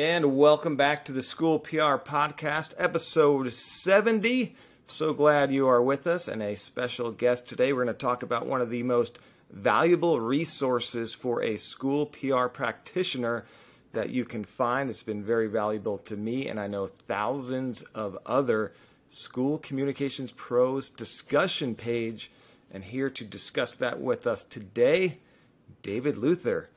And welcome back to the School PR Podcast, episode 70. So glad you are with us, and a special guest today. We're going to talk about one of the most valuable resources for a school PR practitioner that you can find. It's been very valuable to me, and I know thousands of other school communications pros discussion page. And here to discuss that with us today, David Luther.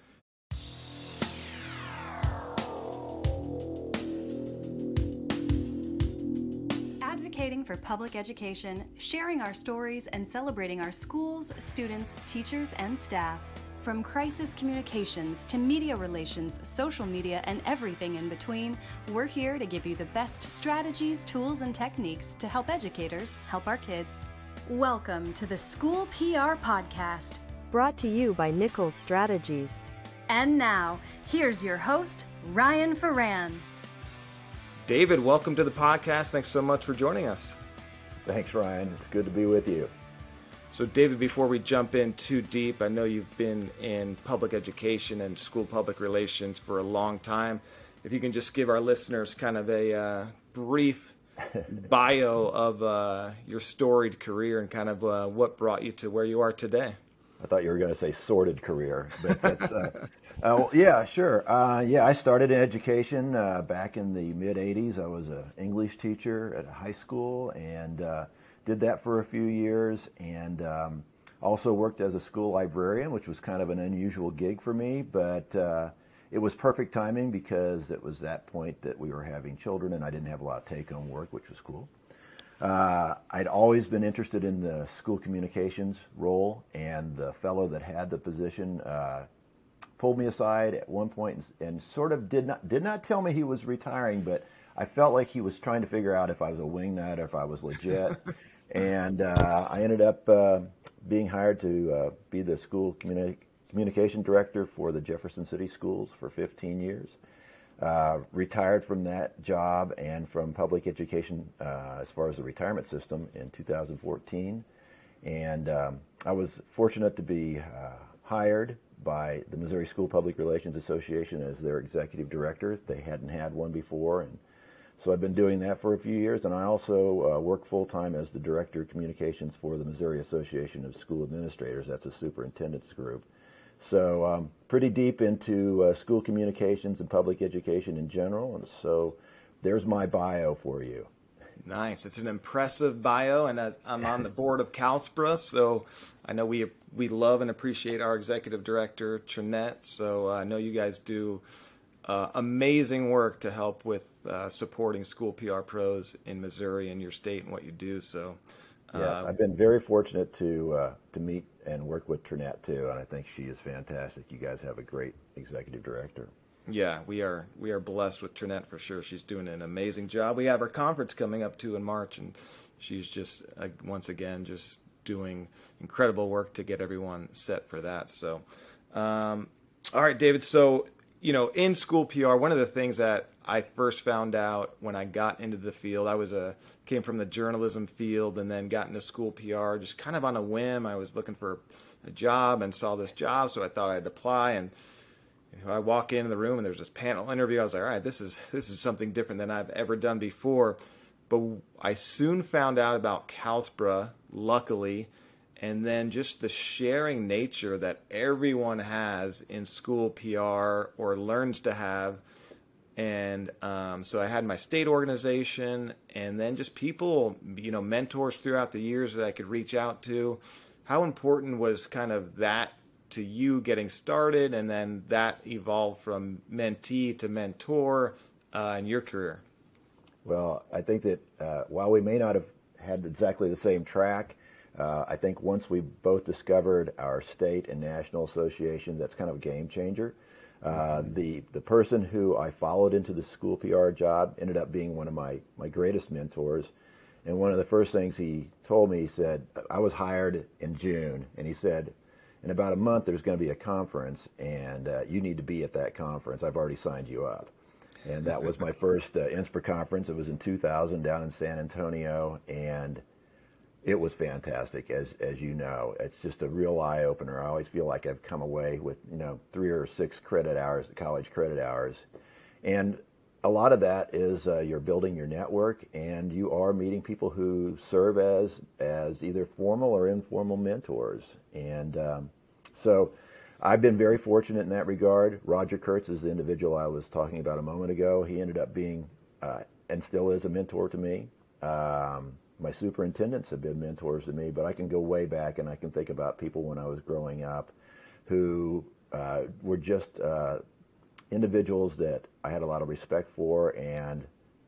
For public education, sharing our stories, and celebrating our schools, students, teachers, and staff. From crisis communications to media relations, social media, and everything in between, we're here to give you the best strategies, tools, and techniques to help educators help our kids. Welcome to the School PR Podcast. Brought to you by Nichols Strategies. And now, here's your host, Ryan Ferran. David, welcome to the podcast. Thanks so much for joining us. Thanks, Ryan. It's good to be with you. So, David, before we jump in too deep, I know you've been in public education and school public relations for a long time. If you can just give our listeners kind of a uh, brief bio of uh, your storied career and kind of uh, what brought you to where you are today. I thought you were going to say sordid career, but that's, uh, uh, yeah, sure. Uh, yeah, I started in education back in the mid '80s. I was an English teacher at a high school and did that for a few years and um, also worked as a school librarian, which was kind of an unusual gig for me, but uh, it was perfect timing because it was that point that we were having children and I didn't have a lot of take home work, which was cool. Uh, I'd always been interested in the school communications role, and the fellow that had the position uh, pulled me aside at one point and, and, sort of did not did not tell me he was retiring, but I felt like he was trying to figure out if I was a wingnut or if I was legit. and uh, I ended up uh, being hired to uh, be the school communi- communication director for the Jefferson City Schools for 15 years. Uh, retired from that job and from public education uh, as far as the retirement system in 2014. And um, I was fortunate to be uh, hired by the Missouri School Public Relations Association as their executive director. They hadn't had one before, and so I've been doing that for a few years, and I also uh, work full time as the director of communications for the Missouri Association of School Administrators. That's a superintendent's group. So um, pretty deep into uh, school communications and public education in general, and so there's my bio for you. Nice. It's an impressive bio, and I'm on the board of CalSPRA, so I know we we love and appreciate our executive director Trinette. So uh, I know you guys do uh, amazing work to help with uh, supporting school PR pros in Missouri and your state and what you do. So, uh, yeah, I've been very fortunate to uh, to meet and work with Trinette too, and I think she is fantastic. You guys have a great executive director. Yeah, we are we are blessed with Trinette for sure. She's doing an amazing job. We have our conference coming up too in March, and she's just uh, once again just doing incredible work to get everyone set for that. So, um, all right, David. So you know, in school PR, one of the things that I first found out when I got into the field, I was a came from the journalism field and then got into school PR just kind of on a whim. I was looking for a job and saw this job, so I thought I'd apply. And you know, I walk into the room and there's this panel interview. I was like, all right, this is this is something different than I've ever done before. But I soon found out about CalSPRA, luckily, and then just the sharing nature that everyone has in school PR or learns to have. And um, so I had my state organization, and then just people, you know, mentors throughout the years that I could reach out to. How important was kind of that to you getting started, and then that evolved from mentee to mentor uh, in your career? Well, I think that uh, while we may not have had exactly the same track, uh, I think once we both discovered our state and national association, that's kind of a game changer. Uh, mm-hmm. the the person who I followed into the school PR job ended up being one of my my greatest mentors. And one of the first things he told me, he said, I was hired in June, and he said, in about a month there's going to be a conference, and uh, you need to be at that conference. I've already signed you up. And that was my first uh, NSPRA conference. It was in 2000 down in San Antonio, and it was fantastic, as as you know. It's just a real eye opener. I always feel like I've come away with you know three or six credit hours, college credit hours, and a lot of that is uh, you're building your network and you are meeting people who serve as as either formal or informal mentors. And um, so I've been very fortunate in that regard. Roger Kurtz is the individual I was talking about a moment ago. He ended up being uh, and still is a mentor to me. Um, my superintendents have been mentors to me, but I can go way back and I can think about people when I was growing up who uh, were just uh, individuals that I had a lot of respect for, and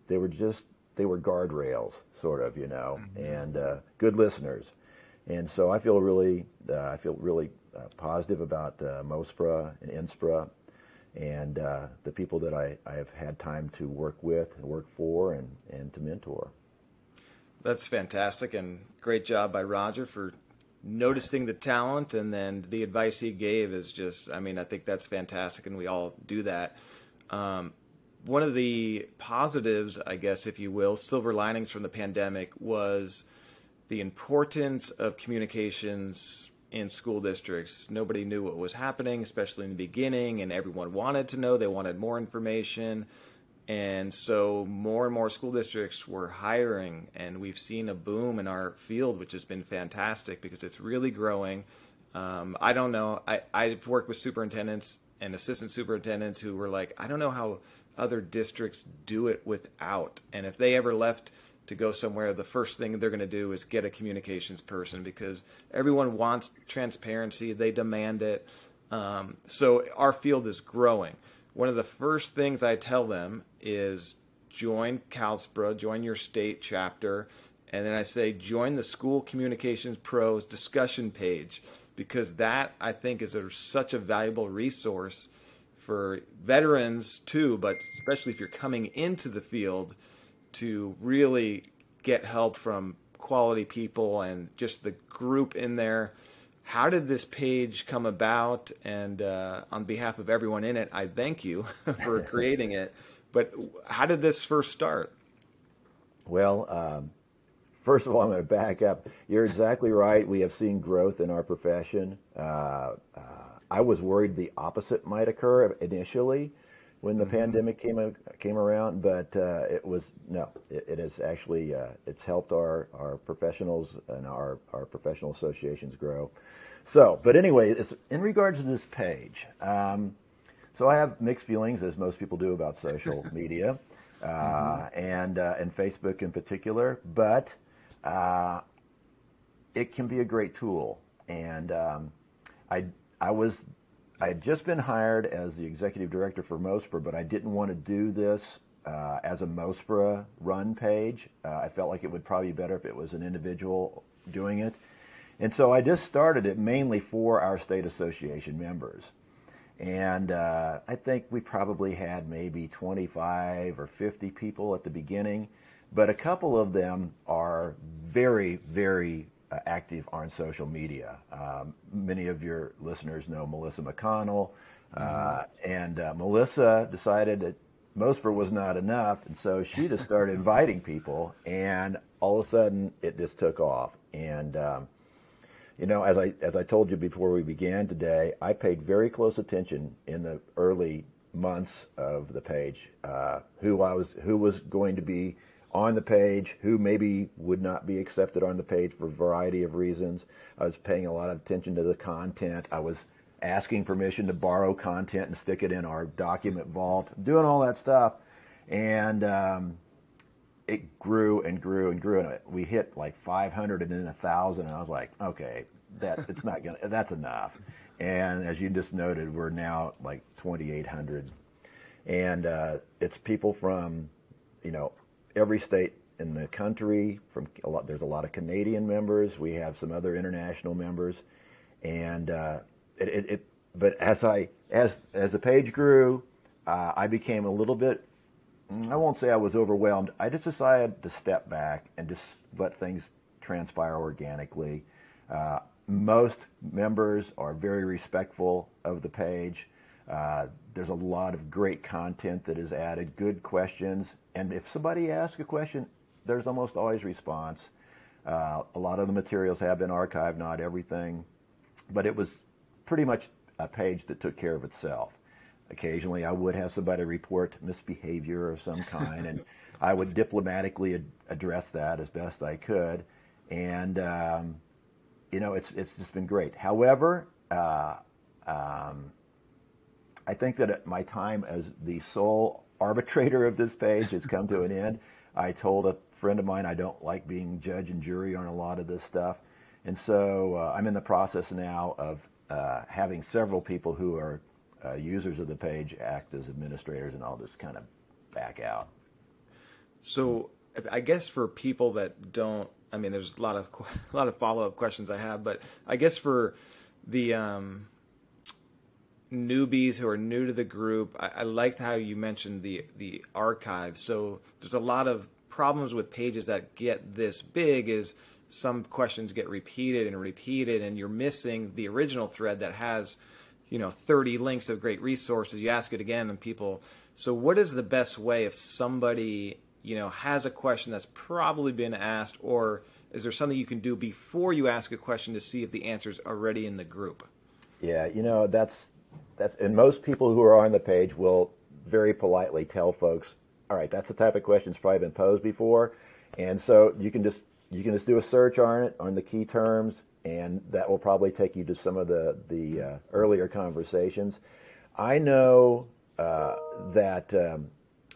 they were just they were guardrails, sort of, you know, mm-hmm. and uh, good listeners. And so I feel really uh, I feel really uh, positive about uh, MOSPRA and NSPRA and uh, the people that I, I have had time to work with, and work for, and, and to mentor. That's fantastic, and great job by Roger for noticing the talent and then the advice he gave is just i mean i think that's fantastic and we all do that. Um, one of the positives i guess if you will silver linings from the pandemic was the importance of communications in school districts. Nobody knew what was happening especially in the beginning and everyone wanted to know. They wanted more information and so more and more school districts were hiring, and we've seen a boom in our field, which has been fantastic because it's really growing. Um, I don't know. I, I've worked with superintendents and assistant superintendents who were like, I don't know how other districts do it without. And if they ever left to go somewhere, the first thing they're going to do is get a communications person because everyone wants transparency, they demand it. Um, so our field is growing one of the first things I tell them is join CalSPRA, join your state chapter, and then I say join the School Communications Pros discussion page because that I think is a, such a valuable resource for veterans too, but especially if you're coming into the field to really get help from quality people and just the group in there how did this page come about? And uh, on behalf of everyone in it, I thank you for creating it. But how did this first start? Well, um, first of all, I'm going to back up. You're exactly right. We have seen growth in our profession. Uh, uh, I was worried the opposite might occur initially when the mm-hmm. pandemic came came around, but uh, it was no. It, it has actually uh, it's helped our our professionals and our our professional associations grow. So, but anyway, in regards to this page, um, so I have mixed feelings, as most people do, about social media uh, mm-hmm. and uh, and Facebook in particular. But uh, it can be a great tool, and um, I I was I had just been hired as the executive director for MOSPRA, but I didn't want to do this uh, as a MOSPRA run page. Uh, I felt like it would probably be better if it was an individual doing it. And so I just started it mainly for our state association members. And uh, I think we probably had maybe 25 or 50 people at the beginning, but a couple of them are very, very active on social media. Um, many of your listeners know Melissa McConnell, uh, mm-hmm. and uh, Melissa decided that MOSPRA was not enough, and so she just started inviting people, and all of a sudden it just took off. And um, you know, as I as I told you before we began today, I paid very close attention in the early months of the page, uh, who I was who was going to be on the page, who maybe would not be accepted on the page for a variety of reasons. I was paying a lot of attention to the content. I was asking permission to borrow content and stick it in our document vault, doing all that stuff. And um, it grew and grew and grew. And we hit like 500 and then 1,000. And I was like, okay, that it's not going to, that's enough. And as you just noted, we're now like 2,800. And uh, it's people from, you know, every state in the country. From a lot, there's a lot of Canadian members. We have some other international members, and uh, it, it, it, But as I as as the page grew, uh, I became a little bit. I won't say I was overwhelmed. I just decided to step back and just let things transpire organically. Uh, most members are very respectful of the page. Uh, there's a lot of great content that is added, good questions, and if somebody asks a question, there's almost always response. Uh, a lot of the materials have been archived, not everything, but it was pretty much a page that took care of itself. occasionally I would have somebody report misbehavior of some kind, and I would diplomatically ad- address that as best I could. And um, you know, it's it's just been great. However, uh, um, I think that my time as the sole arbitrator of this page has come to an end. I told a friend of mine I don't like being judge and jury on a lot of this stuff, and so uh, I'm in the process now of uh, having several people who are uh, users of the page act as administrators, and I'll just kind of back out. So I guess for people that don't, I mean, there's a lot of a lot of follow up questions I have, but I guess for the um, newbies who are new to the group, I, I liked how you mentioned the the archive. So there's a lot of problems with pages that get this big. Is some questions get repeated and repeated, and you're missing the original thread that has you know 30 links of great resources you ask it again and people so what is the best way if somebody you know has a question that's probably been asked or is there something you can do before you ask a question to see if the answer is already in the group yeah you know that's that's and most people who are on the page will very politely tell folks all right that's the type of question that's probably been posed before and so you can just you can just do a search on it on the key terms and that will probably take you to some of the the uh, earlier conversations. I know uh, that um,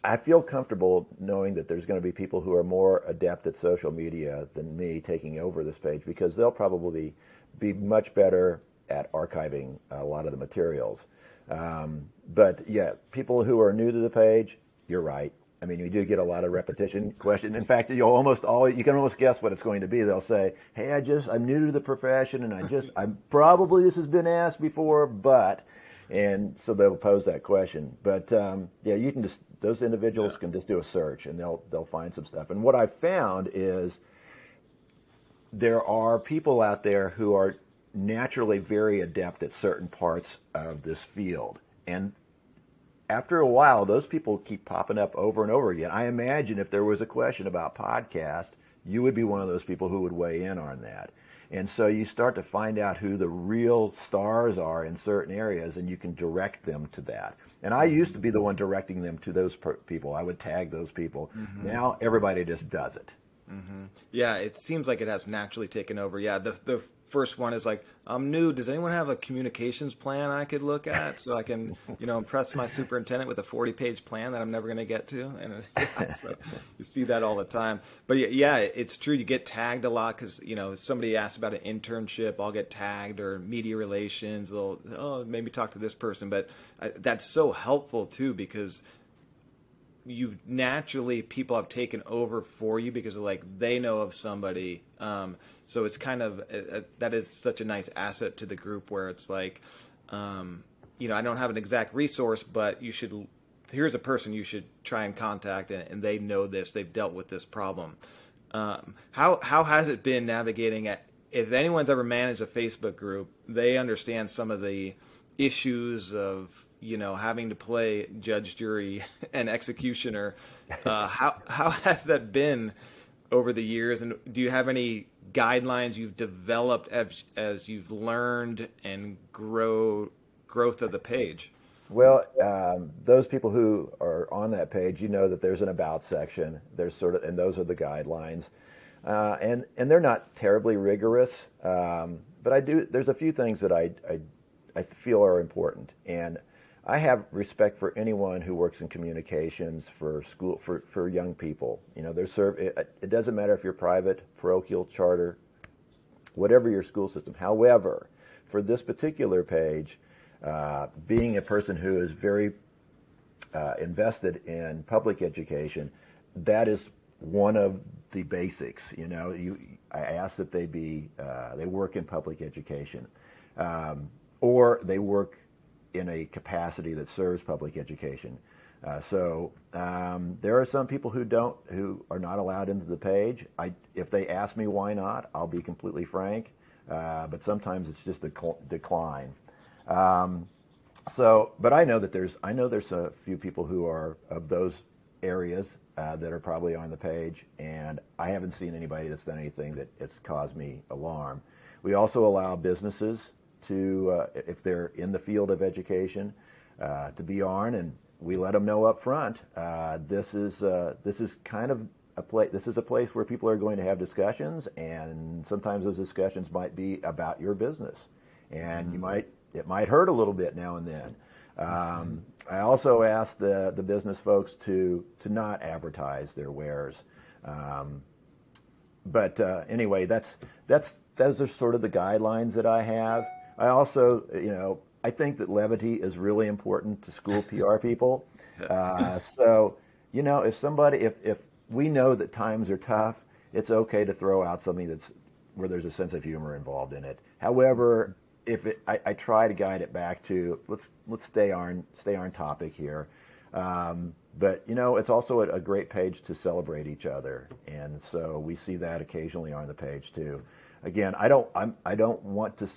I feel comfortable knowing that there's going to be people who are more adept at social media than me taking over this page because they'll probably be much better at archiving a lot of the materials. Um, but yeah, people who are new to the page, you're right. I mean, you do get a lot of repetition question. In fact, you almost always you can almost guess what it's going to be. They'll say, "Hey, I just I'm new to the profession, and I just I'm probably this has been asked before, but," and so they'll pose that question. But um, yeah, you can just those individuals yeah. can just do a search, and they'll they'll find some stuff. And what I found is there are people out there who are naturally very adept at certain parts of this field, and after a while, those people keep popping up over and over again. I imagine if there was a question about podcast, you would be one of those people who would weigh in on that. And so you start to find out who the real stars are in certain areas, and you can direct them to that. And I used to be the one directing them to those per- people. I would tag those people. Mm-hmm. Now everybody just does it. Mm-hmm. Yeah, it seems like it has naturally taken over. Yeah, the the first one is like, I'm new. Does anyone have a communications plan I could look at so I can, you know, impress my superintendent with a 40 page plan that I'm never going to get to? And yeah, so you see that all the time. But yeah, it's true. You get tagged a lot because, you know, somebody asks about an internship, I'll get tagged or media relations. They'll, oh, maybe talk to this person. But I, that's so helpful too because you naturally people have taken over for you because like they know of somebody um, so it's kind of uh, uh, that is such a nice asset to the group where it's like um, you know i don't have an exact resource but you should here's a person you should try and contact and, and they know this they've dealt with this problem. Um, how how has it been navigating at if anyone's ever managed a facebook group they understand some of the issues of you know, having to play judge, jury, and executioner. Uh, how how has that been over the years? And do you have any guidelines you've developed as as you've learned and grow growth of the page? Well, um, those people who are on that page, you know that there's an about section. There's sort of, and those are the guidelines, uh, and and they're not terribly rigorous. Um, but I do. There's a few things that I, I I feel are important, and I have respect for anyone who works in communications for school for, for young people. You know, there's serve. It, it doesn't matter if you're private, parochial, charter, whatever your school system. However, for this particular page, uh, being a person who is very uh, invested in public education, that is one of the basics. You know, you I ask that they be uh, they work in public education, um, or they work in a capacity that serves public education. Uh, so um, there are some people who don't, who are not allowed into the page. I, if they ask me why not, I'll be completely frank. Uh, but sometimes it's just a cl- decline. Um, so, but I know that there's, I know there's a few people who are of those areas uh, that are probably on the page, and I haven't seen anybody that's done anything that it's caused me alarm. We also allow businesses to, uh, if they're in the field of education, uh, to be on, and we let them know up front. Uh, this is uh, this is kind of a place. This is a place where people are going to have discussions, and sometimes those discussions might be about your business, and mm-hmm. you might it might hurt a little bit now and then. Um, I also asked the the business folks to to not advertise their wares. Um, but uh, anyway, that's that's those are sort of the guidelines that I have. I also, you know, I think that levity is really important to school PR people. Uh, so, you know, if somebody, if if we know that times are tough, it's okay to throw out something that's where there's a sense of humor involved in it. However, if it, I, I try to guide it back to let's let's stay on stay on topic here. Um, but you know, it's also a, a, great page to celebrate each other, and so we see that occasionally on the page too. Again, I don't I'm, I don't want to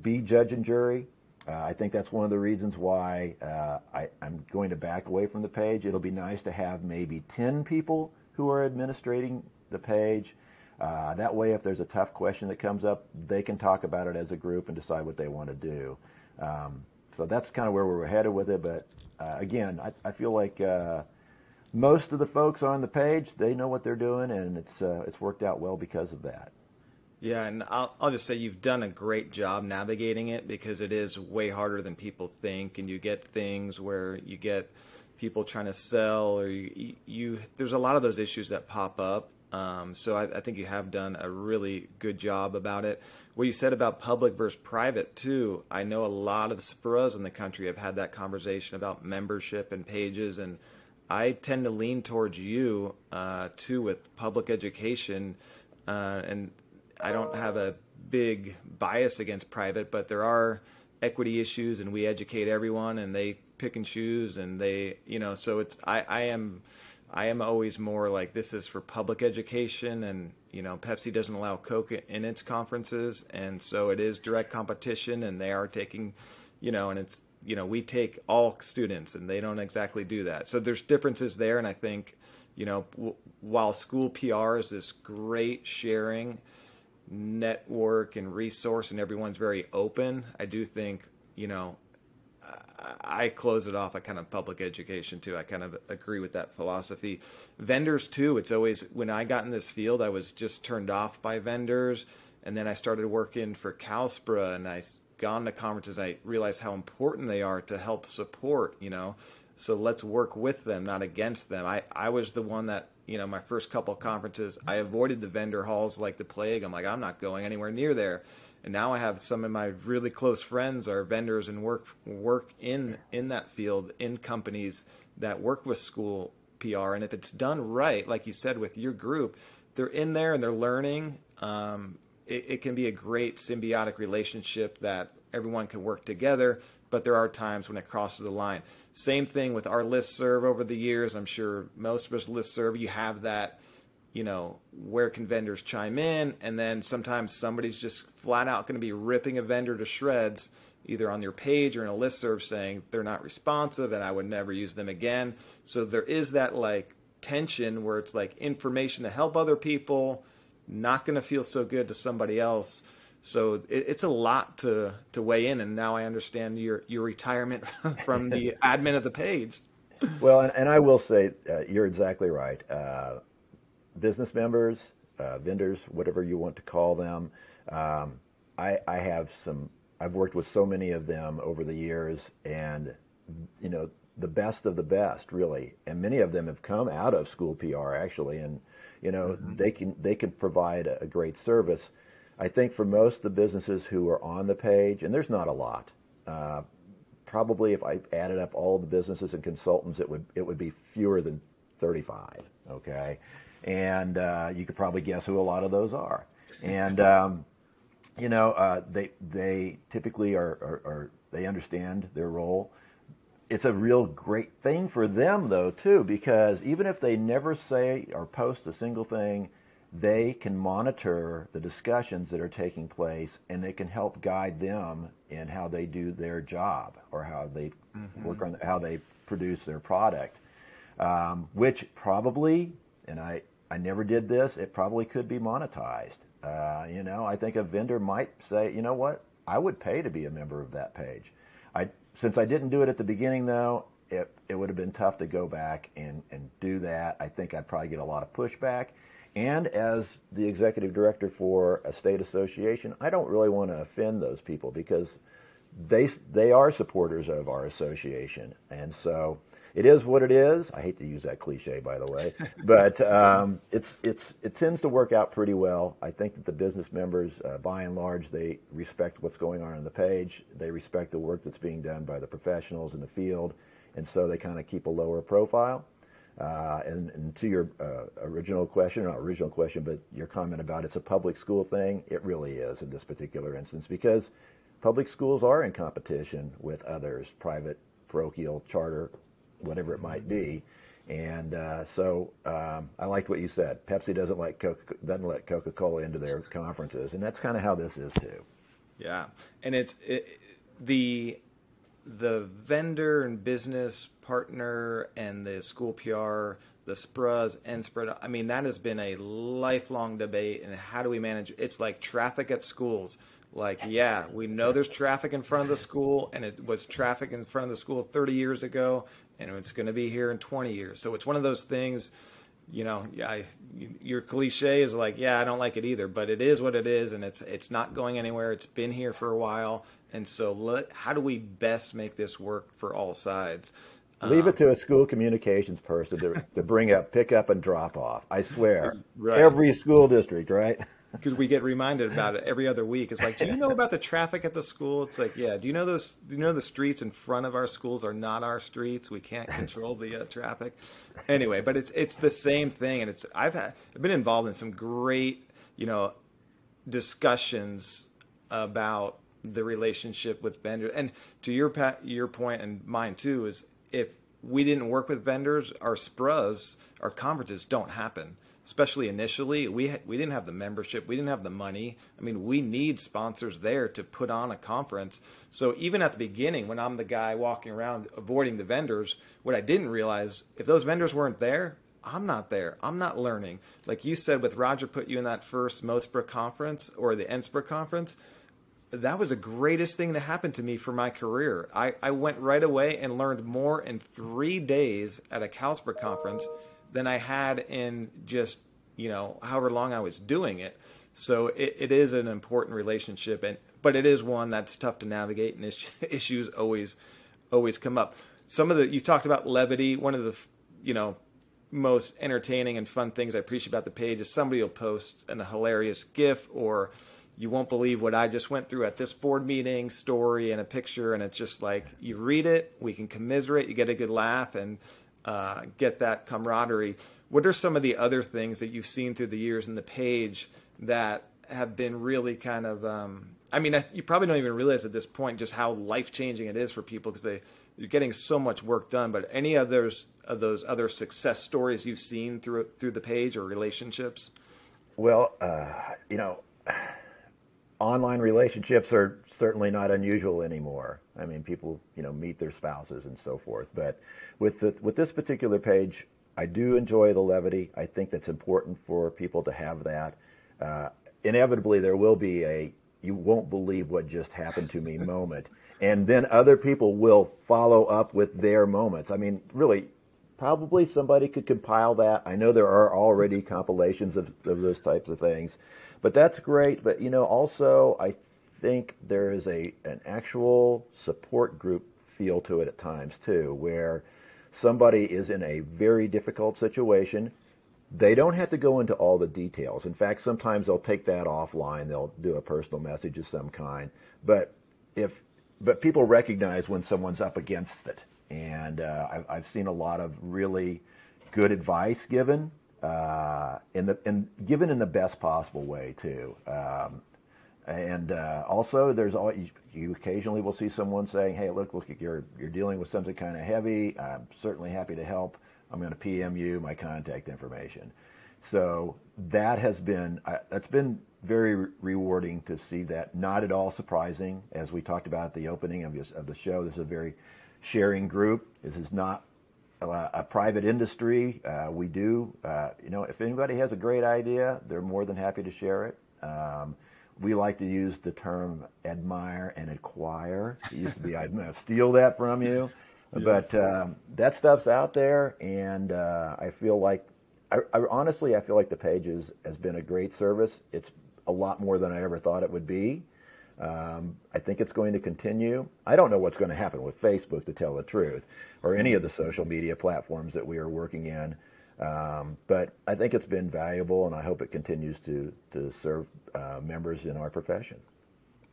be judge and jury. Uh, I think that's one of the reasons why uh, I, I'm going to back away from the page. It'll be nice to have maybe ten people who are administrating the page. Uh, that way, if there's a tough question that comes up, they can talk about it as a group and decide what they want to do. Um, so that's kind of where we're headed with it. But uh, again, I, I, feel like uh, most of the folks on the page they know what they're doing, and it's uh, it's worked out well because of that. Yeah, and I'll, I'll just say you've done a great job navigating it because it is way harder than people think, and you get things where you get people trying to sell, or you, you there's a lot of those issues that pop up. Um, so I, I, think you have done a really good job about it. What you said about public versus private too, I know a lot of SPRAs in the country have had that conversation about membership and pages, and I tend to lean towards you uh, too with public education, uh, and I don't have a big bias against private, but there are equity issues, and we educate everyone, and they pick and choose, and they, you know, so it's I, I am. I am always more like this is for public education, and you know, Pepsi doesn't allow Coke in its conferences, and so it is direct competition, and they are taking, you know, and it's you know, we take all students, and they don't exactly do that. So there's differences there, and I think, you know, w- while school PR is this great sharing network and resource and everyone's very open, I do think, you know, I close it off. I kind of public education too. I kind of agree with that philosophy. Vendors too. It's always when I got in this field, I was just turned off by vendors, and then I started working for CalSPRA, and I gone to conferences. And I realized how important they are to help support. You know, so let's work with them, not against them. I I was the one that you know, my first couple conferences, I avoided the vendor halls like the plague. I'm like, I'm not going anywhere near there. And now I have some of my really close friends are vendors and work work in in that field in companies that work with school PR. And if it's done right, like you said with your group, they're in there and they're learning. Um, it, it can be a great symbiotic relationship that everyone can work together. But there are times when it crosses the line. Same thing with our list serve over the years. I'm sure most of us list serve, you have that, you know, where can vendors chime in? And then sometimes somebody's just flat out going to be ripping a vendor to shreds, either on your page or in a list serve saying they're not responsive and I would never use them again. So there is that like tension where it's like information to help other people, not going to feel so good to somebody else. So it, it's a lot to to weigh in, and now I understand your your retirement from the admin of the page. Well, and, and I will say uh, you're exactly right. Uh, business members, uh, vendors, whatever you want to call them, um, I, I have some. I've worked with so many of them over the years, and you know the best of the best, really. And many of them have come out of school PR actually, and you know mm-hmm. they can they can provide a, a great service I think for most of the businesses who are on the page, and there's not a lot, uh, probably if I added up all the businesses and consultants, it would it would be fewer than 35. Okay, and uh, you could probably guess who a lot of those are. And um, you know, uh, they they typically are, are, are they understand their role. It's a real great thing for them though too, because even if they never say or post a single thing they can monitor the discussions that are taking place and they can help guide them in how they do their job or how they mm-hmm. work on how they produce their product um, which probably and I, I never did this it probably could be monetized uh, you know i think a vendor might say you know what i would pay to be a member of that page i since I didn't do it at the beginning, though, it, it would have been tough to go back and, and do that. I think I'd probably get a lot of pushback. And as the executive director for a state association, I don't really want to offend those people because they they are supporters of our association, and so it is what it is. I hate to use that cliche, by the way, but um, it's it's it tends to work out pretty well. I think that the business members, uh, by and large, they respect what's going on on the page. They respect the work that's being done by the professionals in the field, and so they kind of keep a lower profile. Uh, and, and, to your uh, original question, not original question, but your comment about it's a public school thing, it really is in this particular instance because public schools are in competition with others, private, parochial, charter, whatever it might be. And uh, so um, I liked what you said. Pepsi doesn't like Coca- doesn't let Coca Cola into their conferences, and that's kind of how this is too. Yeah, and it's it, the the vendor and business partner and the school PR, the SPRAs and spread. I mean, that has been a lifelong debate. And how do we manage? It's like traffic at schools. Like, yeah, we know there's traffic in front of the school, and it was traffic in front of the school 30 years ago, and it's going to be here in 20 years. So it's one of those things. You know, I, your cliche is like, yeah, I don't like it either, but it is what it is, and it's it's not going anywhere. It's been here for a while, and so let, how do we best make this work for all sides? Leave it to a school communications person to, to bring up pick up and drop off. I swear. Right. Every school district, right? Because we get reminded about it every other week. It's like, do you know about the traffic at the school? It's like, yeah. Do you know those? Do you know the streets in front of our schools are not our streets? We can't control the uh, traffic. Anyway, but it's it's the same thing, and it's I've had I've been involved in some great you know discussions about the relationship with vendors. And to your your point and mine too is if we didn't work with vendors, our SPRAs, our conferences don't happen. Especially initially, we ha- we didn't have the membership, we didn't have the money. I mean, we need sponsors there to put on a conference. So even at the beginning, when I'm the guy walking around avoiding the vendors, what I didn't realize if those vendors weren't there, I'm not there. I'm not learning. Like you said, with Roger put you in that first MOSPRA conference or the NSPRA conference that was the greatest thing that happened to me for my career. I, I went right away and learned more in three days at a CalSPRA conference than I had in just, you know, however long I was doing it. So it, it is an important relationship, and but it is one that's tough to navigate, and issues always always come up. Some of the you talked about levity. One of the you know most entertaining and fun things I appreciate about the page is somebody will post an, a hilarious GIF or you won't believe what I just went through at this board meeting story and a picture. And it's just like you read it, we can commiserate, you get a good laugh and uh, get that camaraderie. What are some of the other things that you've seen through the years in the page that have been really kind of, um, I mean, I, you probably don't even realize at this point just how life changing it is for people because they, you're getting so much work done. But any others of those other success stories you've seen through through the page or relationships? Well, uh, you know, online relationships are certainly not unusual anymore. I mean, people, you know, meet their spouses and so forth. But with the, with this particular page, I do enjoy the levity. I think that's important for people to have that. Uh, inevitably, there will be a "you won't believe what just happened to me" moment, and then other people will follow up with their moments. I mean, really, probably somebody could compile that. I know there are already compilations of, of those types of things. But that's great. But you know, also I think there is a an actual support group feel to it at times too, where somebody is in a very difficult situation. They don't have to go into all the details. In fact, sometimes they'll take that offline. They'll do a personal message of some kind. But if but people recognize when someone's up against it, and uh, I've, I've seen a lot of really good advice given uh, in the and given in the best possible way too. Um, and uh, also, there's all you, you, occasionally will see someone saying, "Hey, look, look, you're you're dealing with something kind of heavy. I'm certainly happy to help. I'm going to PM you my contact information." So that has been uh, that's been very re- rewarding to see that. Not at all surprising, as we talked about at the opening of, of the show. This is a very sharing group. This is not uh, a private industry. Uh, we do, uh, you know, if anybody has a great idea, they're more than happy to share it. Um, we like to use the term admire and acquire. It used to be I'd steal that from you, yeah. but um, that stuff's out there, and uh, I feel like, I, I, honestly, I feel like the pages has been a great service. It's a lot more than I ever thought it would be. Um, I think it's going to continue. I don't know what's going to happen with Facebook, to tell the truth, or any of the social media platforms that we are working in. Um, but I think it's been valuable, and I hope it continues to to serve uh, members in our profession.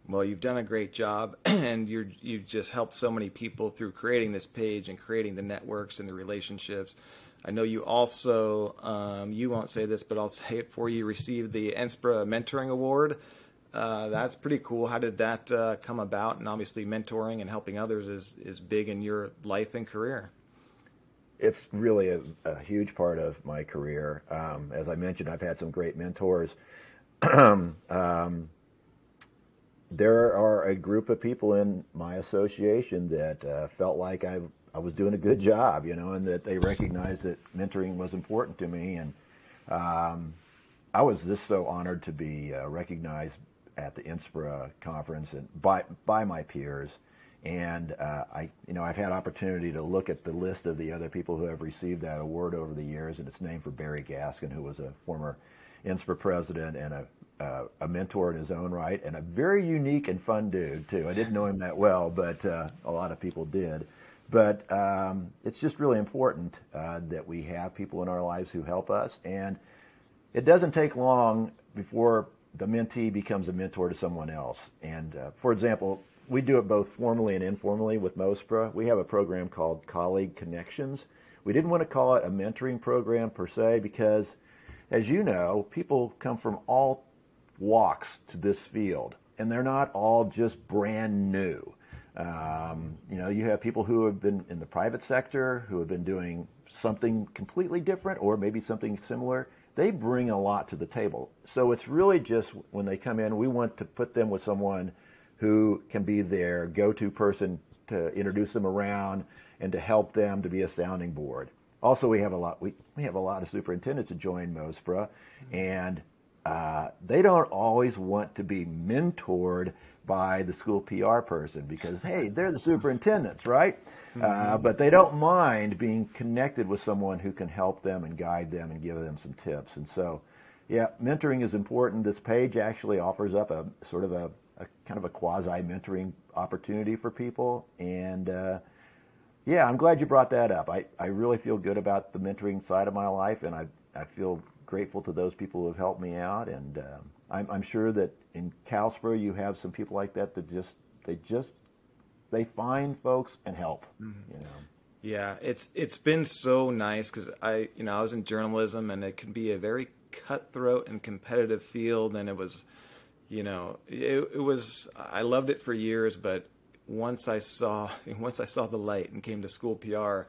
Well, you've done a great job, and you you've just helped so many people through creating this page and creating the networks and the relationships. I know you also, um, you won't say this, but I'll say it for you, received the NSPRA Mentoring Award. Uh, that's pretty cool. How did that uh, come about? And obviously, mentoring and helping others is, is big in your life and career it's really a, a, huge part of my career. Um, as I mentioned, I've had some great mentors. um, there are a group of people in my association that uh, felt like I, I was doing a good job, you know, and that they recognized that mentoring was important to me. And um, I was just so honored to be uh, recognized at the NSPRA conference and by by my peers. And uh, I, you know, I've had opportunity to look at the list of the other people who have received that award over the years, and it's named for Barry Gaskin, who was a former NSPRA president and a, uh, a mentor in his own right, and a very unique and fun dude too. I didn't know him that well, but uh, a lot of people did. But um, it's just really important uh, that we have people in our lives who help us, and it doesn't take long before the mentee becomes a mentor to someone else. And uh, for example, we do it both formally and informally with MOSPRA. We have a program called Colleague Connections. We didn't want to call it a mentoring program per se because, as you know, people come from all walks to this field, and they're not all just brand new. Um, you know, you have people who have been in the private sector who have been doing something completely different or maybe something similar. They bring a lot to the table. So it's really just when they come in, we want to put them with someone who can be their go-to person to introduce them around and to help them to be a sounding board. Also, we have a lot we, we have a lot of superintendents that join MOSPRA, and uh, they don't always want to be mentored by the school PR person because hey, they're the superintendents, right? Uh, mm-hmm. Uh, but they don't mind being connected with someone who can help them and guide them and give them some tips. And so, yeah, mentoring is important. This page actually offers up a sort of a a kind of a quasi mentoring opportunity for people. And uh, yeah, I'm glad you brought that up. I, I really feel good about the mentoring side of my life, and I, I feel grateful to those people who have helped me out. And uh, I'm, I'm sure that in CalSPRA you have some people like that that just they just they find folks and help. Mm-hmm. You know. Yeah, it's it's been so nice because I you know I was in journalism and it can be a very cutthroat and competitive field, and it was you know, it, it was I loved it for years, but once I saw once I saw the light and came to school PR,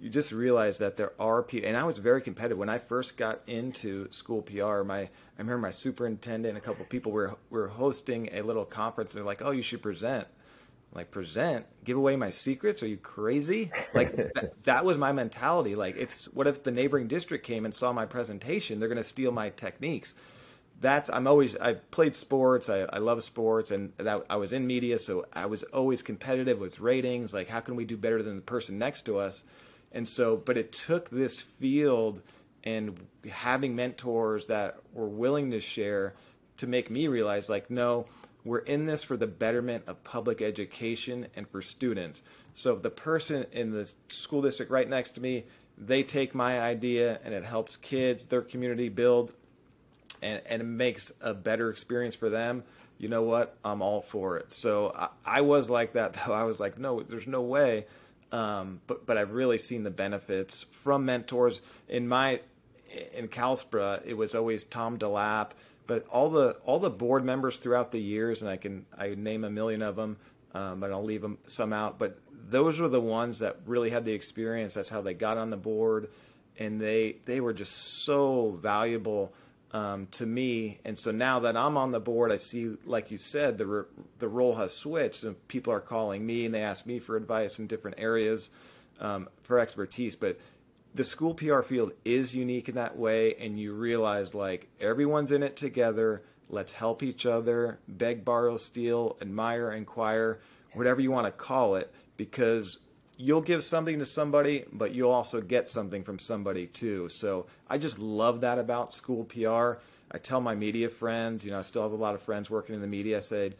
you just realize that there are people, and I was very competitive when I first got into school PR. My I remember my superintendent and a couple people were were hosting a little conference. They're like, "Oh, you should present." like present give away my secrets are you crazy like that, that was my mentality like if what if the neighboring district came and saw my presentation they're going to steal my techniques that's I'm always I played sports. I, I love sports, and that, I was in media, so I was always competitive with ratings. Like, how can we do better than the person next to us? And so, but it took this field and having mentors that were willing to share to make me realize, like, no, we're in this for the betterment of public education and for students. So if the person in the school district right next to me, they take my idea and it helps kids, their community build and, and it makes a better experience for them, you know what? I'm all for it. So I, I was like that though. I was like, no, there's no way. Um, but but I've really seen the benefits from mentors in my in CalSPRA. It was always Tom DeLapp, but all the all the board members throughout the years, and I can I name a million of them, um, but I'll leave them some out. But those were the ones that really had the experience. That's how they got on the board, and they they were just so valuable um, to me. And so now that I'm on the board, I see, like you said, the re- the role has switched, and people are calling me and they ask me for advice in different areas um, for expertise. But the school PR field is unique in that way, and you realize like everyone's in it together. Let's help each other, beg, borrow, steal, admire, inquire, whatever you want to call it, because you'll give something to somebody, but you'll also get something from somebody too. So I just love that about school PR. I tell my media friends, you know, I still have a lot of friends working in the media. I said,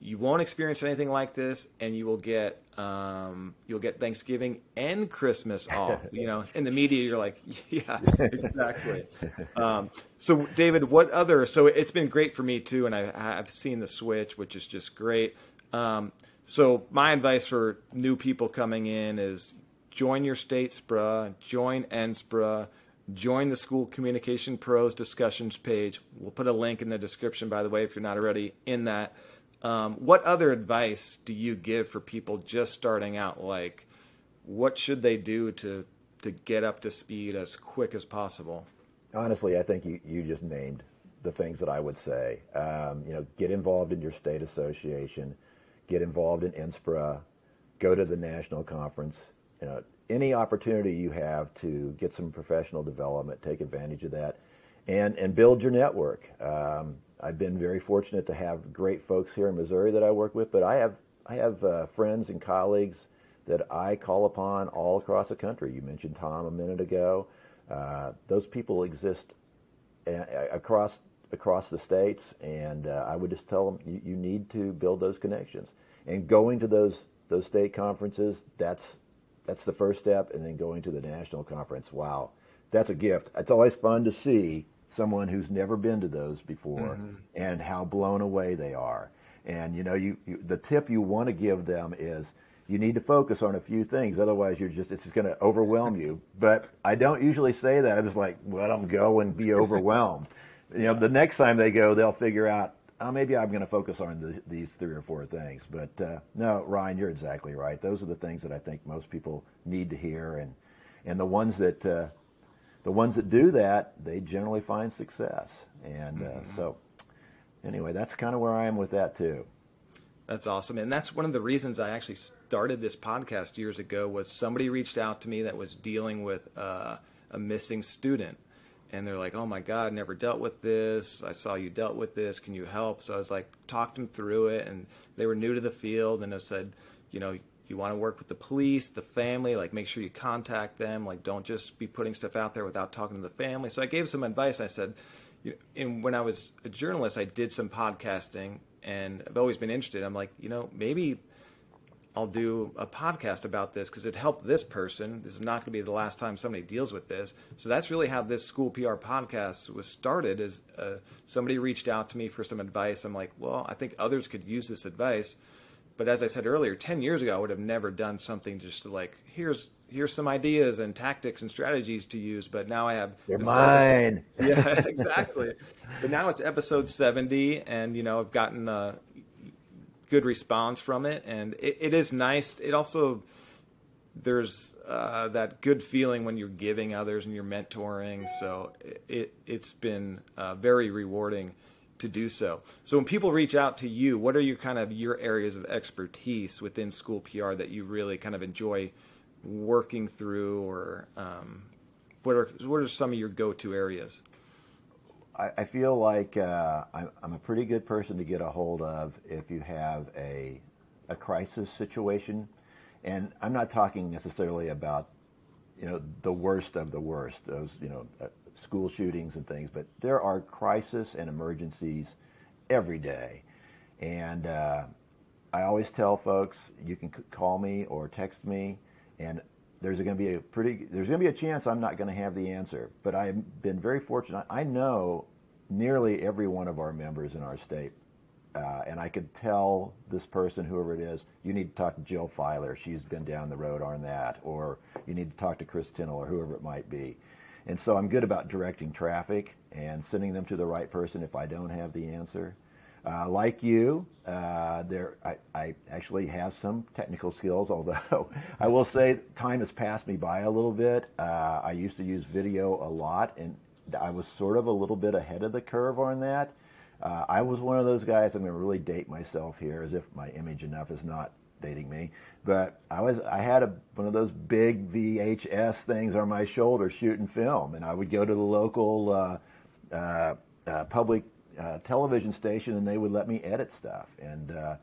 you won't experience anything like this, and you will get um, you'll get Thanksgiving and Christmas off. you know, in the media, you're like, yeah, exactly. um, so, David, what other? So it's been great for me too, and I, have seen the switch, which is just great. Um, so my advice for new people coming in is join your state SPRA, join NSPRA, join the School Communication Pros discussions page. We'll put a link in the description, by the way, if you're not already in that. Um, what other advice do you give for people just starting out? Like, what should they do to to get up to speed as quick as possible? Honestly, I think you, you just named the things that I would say. Um, you know, get involved in your state association, get involved in NSPRA, go to the national conference. You know, any opportunity you have to get some professional development, take advantage of that, and and build your network. Um, I've been very fortunate to have great folks here in Missouri that I work with, but I have I have uh, friends and colleagues that I call upon all across the country. You mentioned Tom a minute ago. Uh, those people exist a- across across the states, and uh, I would just tell them you, you need to build those connections. And going to those those state conferences, that's that's the first step, and then going to the national conference. Wow, that's a gift. It's always fun to see someone who's never been to those before mm-hmm. and how blown away they are. And you know, you, you the tip you want to give them is you need to focus on a few things, otherwise you're just it's just going to overwhelm you. But I don't usually say that. I'm just like let them go and be overwhelmed. You know, the next time they go, they'll figure out. Oh, maybe I'm going to focus on the, these three or four things. But uh, no, Ryan, you're exactly right. Those are the things that I think most people need to hear, and and the ones that uh, the ones that do that, they generally find success. And uh, mm-hmm. so, anyway, that's kind of where I am with that too. That's awesome, and that's one of the reasons I actually started this podcast years ago. Was somebody reached out to me that was dealing with uh, a missing student, and they're like, "Oh my God, never dealt with this. I saw you dealt with this. Can you help?" So I was like, talked them through it, and they were new to the field, and I said, you know, you want to work with the police, the family, like make sure you contact them. Like don't just be putting stuff out there without talking to the family. So I gave some advice. I said, you know, and when I was a journalist, I did some podcasting, and I've always been interested. I'm like, you know, maybe I'll do a podcast about this because it helped this person. This is not going to be the last time somebody deals with this. So that's really how this school PR podcast was started. Is uh, somebody reached out to me for some advice. I'm like, well, I think others could use this advice. But as I said earlier, 10 years ago, I would have never done something just to like, here's here's some ideas and tactics and strategies to use. But now I have. They're mine. yeah, exactly. but now it's episode 70, and, you know, I've gotten a good response from it. And it, it is nice. It also, there's uh, that good feeling when you're giving others and you're mentoring. So it, it, has been uh, very rewarding to do so. So when people reach out to you, what are your kind of your areas of expertise within school PR that you really kind of enjoy working through, or um, what are what are some of your go-to areas? I, I feel like uh, I'm, I'm a pretty good person to get a hold of if you have a a crisis situation, and I'm not talking necessarily about you know the worst of the worst. Those you know uh, school shootings and things, but there are crises and emergencies every day. And uh, I always tell folks, you can call me or text me, and there's going to be a pretty there's going to be a chance I'm not going to have the answer. But I've been very fortunate. I know nearly every one of our members in our state. Uh, and I could tell this person, whoever it is, you need to talk to Jill Filer. She's been down the road on that. Or you need to talk to Chris Tinnell or whoever it might be. And so I'm good about directing traffic and sending them to the right person if I don't have the answer. Uh, like you, uh, there I, I, actually have some technical skills, although I will say time has passed me by a little bit. Uh, I used to use video a lot, and I was sort of a little bit ahead of the curve on that. Uh, I was one of those guys. I'm going to really date myself here, as if my image enough is not dating me. But I was I had a, one of those big VHS things on my shoulder shooting film, and I would go to the local uh, uh, public uh, television station, and they would let me edit stuff. And uh,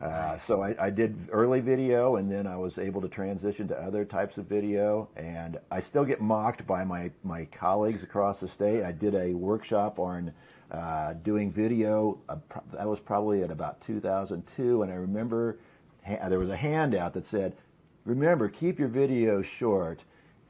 uh, so I, I, did early video, and then I was able to transition to other types of video. And I still get mocked by my my colleagues across the state. I did a workshop on uh, doing video. Uh, that was probably at about 2002, and I remember ha- there was a handout that said, "Remember, keep your videos short."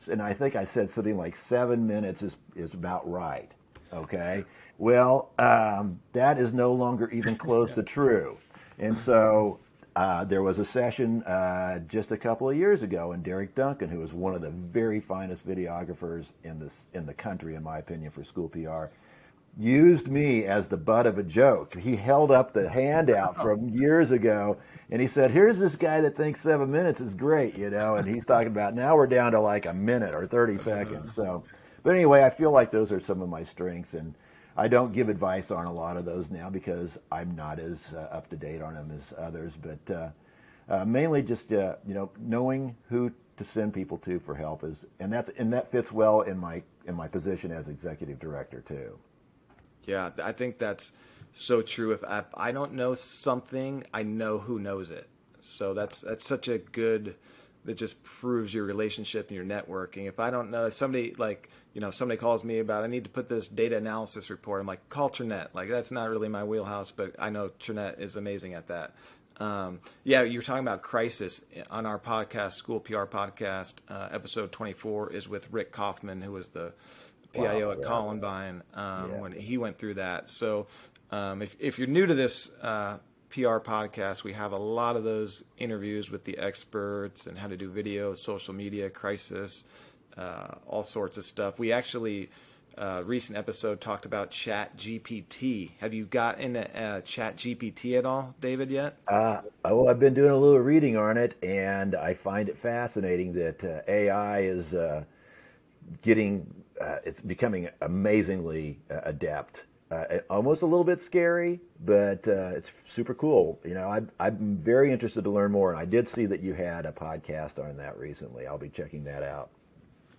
And I think I said something like seven minutes is is about right. Okay. Well, um, that is no longer even close to true. And so uh, there was a session uh, just a couple of years ago, and Derek Duncan, who is one of the very finest videographers in this in the country, in my opinion, for school PR, used me as the butt of a joke. He held up the handout from years ago and he said, Here's this guy that thinks seven minutes is great, you know, and he's talking about now we're down to like a minute or 30 seconds. So, but anyway, I feel like those are some of my strengths. And I don't give advice on a lot of those now because I'm not as uh, up to date on them as others. But uh, uh, mainly just, uh, you know, knowing who to send people to for help is, and that's, and that fits well in my, in my position as executive director too. Yeah, I think that's so true. If I, I don't know something, I know who knows it. So that's that's such a good that just proves your relationship and your networking. If I don't know somebody like you know somebody calls me about I need to put this data analysis report, I'm like call Trinet. Like that's not really my wheelhouse, but I know Trinet is amazing at that. Um, yeah, you're talking about crisis on our podcast, School PR podcast. Uh, episode 24 is with Rick Kaufman, who was the PIO wow, at yeah, Columbine um, yeah. when he went through that. So um, if, if you're new to this uh, PR podcast, we have a lot of those interviews with the experts and how to do video, social media, crisis, uh, all sorts of stuff. We actually uh, recent episode talked about Chat GPT. Have you gotten uh, Chat GPT at all, David? Yet? Uh, well, I've been doing a little reading on it, and I find it fascinating that uh, AI is uh, getting uh, it's becoming amazingly uh, adept. Uh, almost a little bit scary, but uh, it's super cool. You know, I, I'm very interested to learn more, and I did see that you had a podcast on that recently. I'll be checking that out.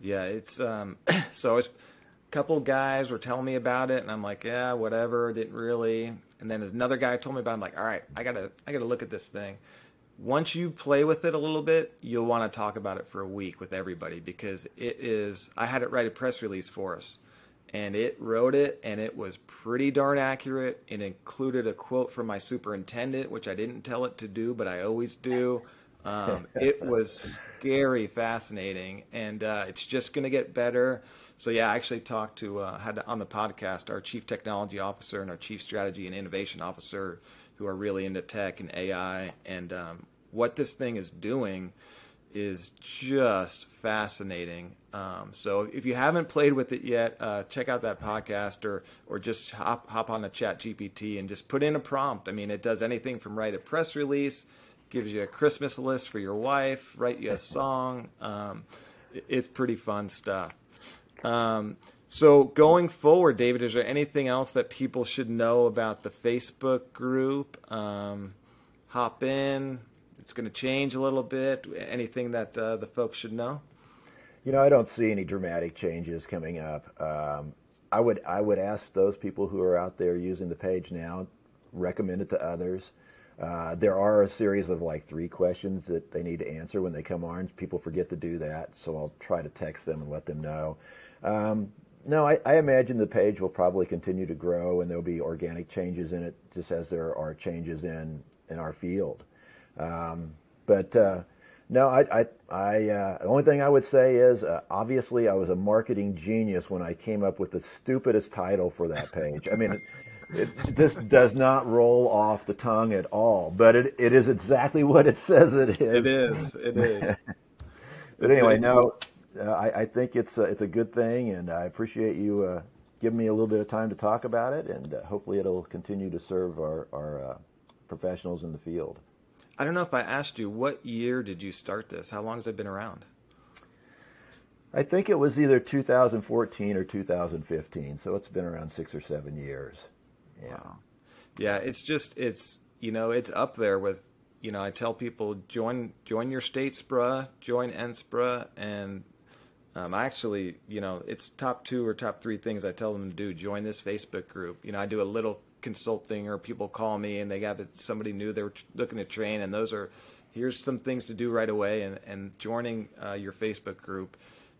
Yeah, it's um, so it's a couple guys were telling me about it, and I'm like, yeah, whatever. Didn't really. And then another guy told me about. it. I'm like, all right, I gotta, I gotta look at this thing once you play with it a little bit, you'll want to talk about it for a week with everybody because it is. I had it write a press release for us, and it wrote it, and it was pretty darn accurate. It included a quote from my superintendent, which I didn't tell it to do, but I always do. Um, it was scary, fascinating, and uh, it's just going to get better. So yeah, I actually talked to uh, had on the podcast our chief technology officer and our chief strategy and innovation officer who are really into tech and AI. And um, what this thing is doing is just fascinating. Um, so if you haven't played with it yet, uh, check out that podcast or or just hop hop on a Chat GPT and just put in a prompt. I mean, it does anything from write a press release, gives you a Christmas list for your wife, write you a song. Um, it's pretty fun stuff. Um, so going forward, David, is there anything else that people should know about the Facebook group? Um, hop in. It's going to change a little bit. Anything that uh, the folks should know? You know, I don't see any dramatic changes coming up. Um, I would I would ask those people who are out there using the page now, recommend it to others. Uh, there are a series of like three questions that they need to answer when they come on. People forget to do that, so I'll try to text them and let them know. Um, no, I, I, imagine the page will probably continue to grow, and there'll be organic changes in it, just as there are changes in in our field. Um, but uh, no, I, I, I uh, the only thing I would say is, uh, obviously, I was a marketing genius when I came up with the stupidest title for that page. I mean. It, it, this does not roll off the tongue at all, but it, it is exactly what it says it is. It is. It is. but anyway, no, uh, I, I, think it's a, it's a good thing, and I appreciate you uh, giving me a little bit of time to talk about it, and uh, hopefully it'll continue to serve our, our uh, professionals in the field. I don't know if I asked you, what year did you start this? How long has it been around? I think it was either 2014 or 2015, so it's been around six or seven years. Yeah. Wow. Yeah, it's just, it's, you know, it's up there with you know, I tell people join join your state SPRA, join NSPRA, and Um, I actually, you know, it's top two or top three things I tell them to do. Join this Facebook group. You know, I do a little consulting, or people call me and they got somebody new they were looking to train, and those are here's some things to do right away. And and joining uh, your Facebook group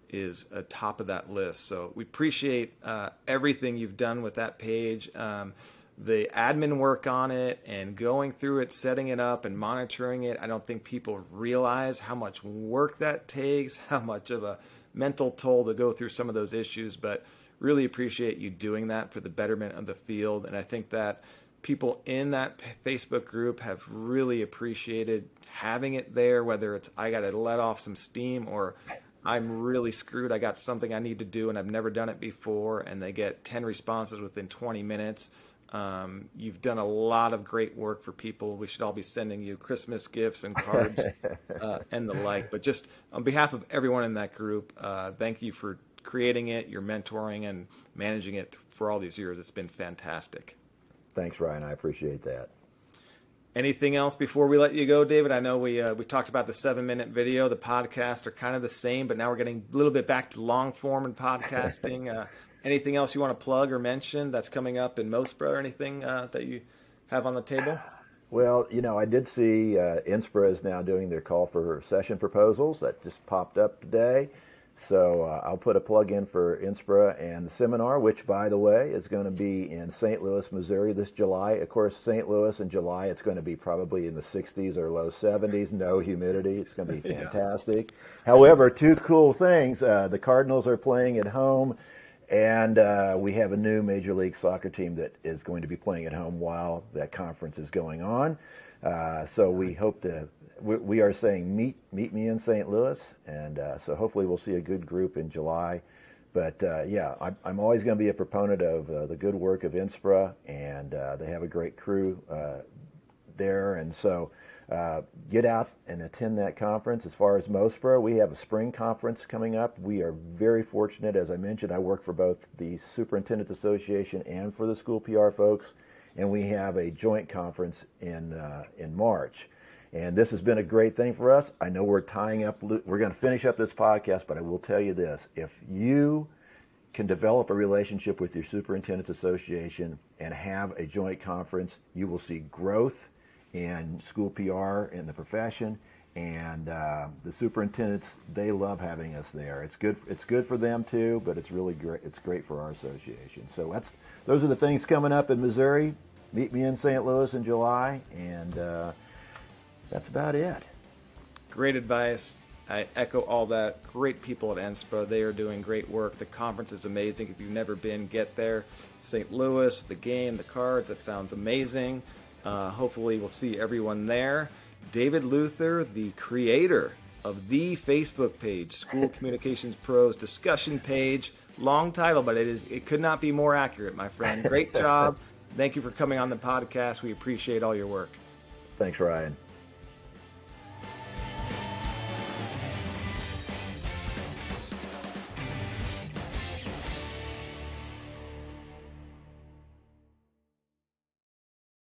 is a top of that list. So we appreciate uh, everything you've done with that page. Um, the admin work on it and going through it, setting it up and monitoring it. I don't think people realize how much work that takes, how much of a mental toll to go through some of those issues, but really appreciate you doing that for the betterment of the field. And I think that people in that Facebook group have really appreciated having it there, whether it's I got to let off some steam or I'm really screwed. I got something I need to do and I've never done it before. And they get 10 responses within 20 minutes. Um, you've done a lot of great work for people. We should all be sending you Christmas gifts and cards uh, and the like. But just on behalf of everyone in that group, uh, thank you for creating it, your mentoring, and managing it for all these years. It's been fantastic. Thanks, Ryan. I appreciate that. Anything else before we let you go, David? I know we uh, we talked about the seven minute video. The podcast are kind of the same, but now we're getting a little bit back to long form and podcasting. uh, anything else you want to plug or mention that's coming up in MOSPRA or anything uh, that you have on the table? Well, you know, I did see uh, NSPRA is now doing their call for session proposals. That just popped up today. So uh, I'll put a plug in for NSPRA and the seminar, which, by the way, is going to be in St. Louis, Missouri this July. Of course, St. Louis in July, it's going to be probably in the 60s or low 70s, no humidity. It's going to be fantastic. yeah. However, two cool things. Uh, the Cardinals are playing at home, and uh, we have a new Major League Soccer team that is going to be playing at home while that conference is going on. Uh, so we hope to we, we are saying meet meet me in St. Louis, and uh, so hopefully we'll see a good group in July. But uh, yeah, I'm, I'm always going to be a proponent of uh, the good work of NSPRA, and uh, they have a great crew uh, there. And so uh, get out and attend that conference. As far as MOSPRA, we have a spring conference coming up. We are very fortunate. As I mentioned, I work for both the Superintendents Association and for the school PR folks, and we have a joint conference in, in March. And this has been a great thing for us. I know we're tying up, we're going to finish up this podcast, but I will tell you this. If you can develop a relationship with your superintendents association and have a joint conference, you will see growth in school PR in the profession. And uh, the superintendents, they love having us there. It's good. It's good for them too, but it's really great. It's great for our association. So that's those are the things coming up in Missouri. Meet me in St. Louis in July, and uh, that's about it. Great advice. I echo all that. Great people at NSPRA. They are doing great work. The conference is amazing. If you've never been, get there. St. Louis, the game, the cards, that sounds amazing. Uh, hopefully, we'll see everyone there. David Luther, the creator of the Facebook page, School Communications Pros discussion page. Long title, but it is it could not be more accurate, my friend. Great job. Thank you for coming on the podcast. We appreciate all your work. Thanks, Ryan.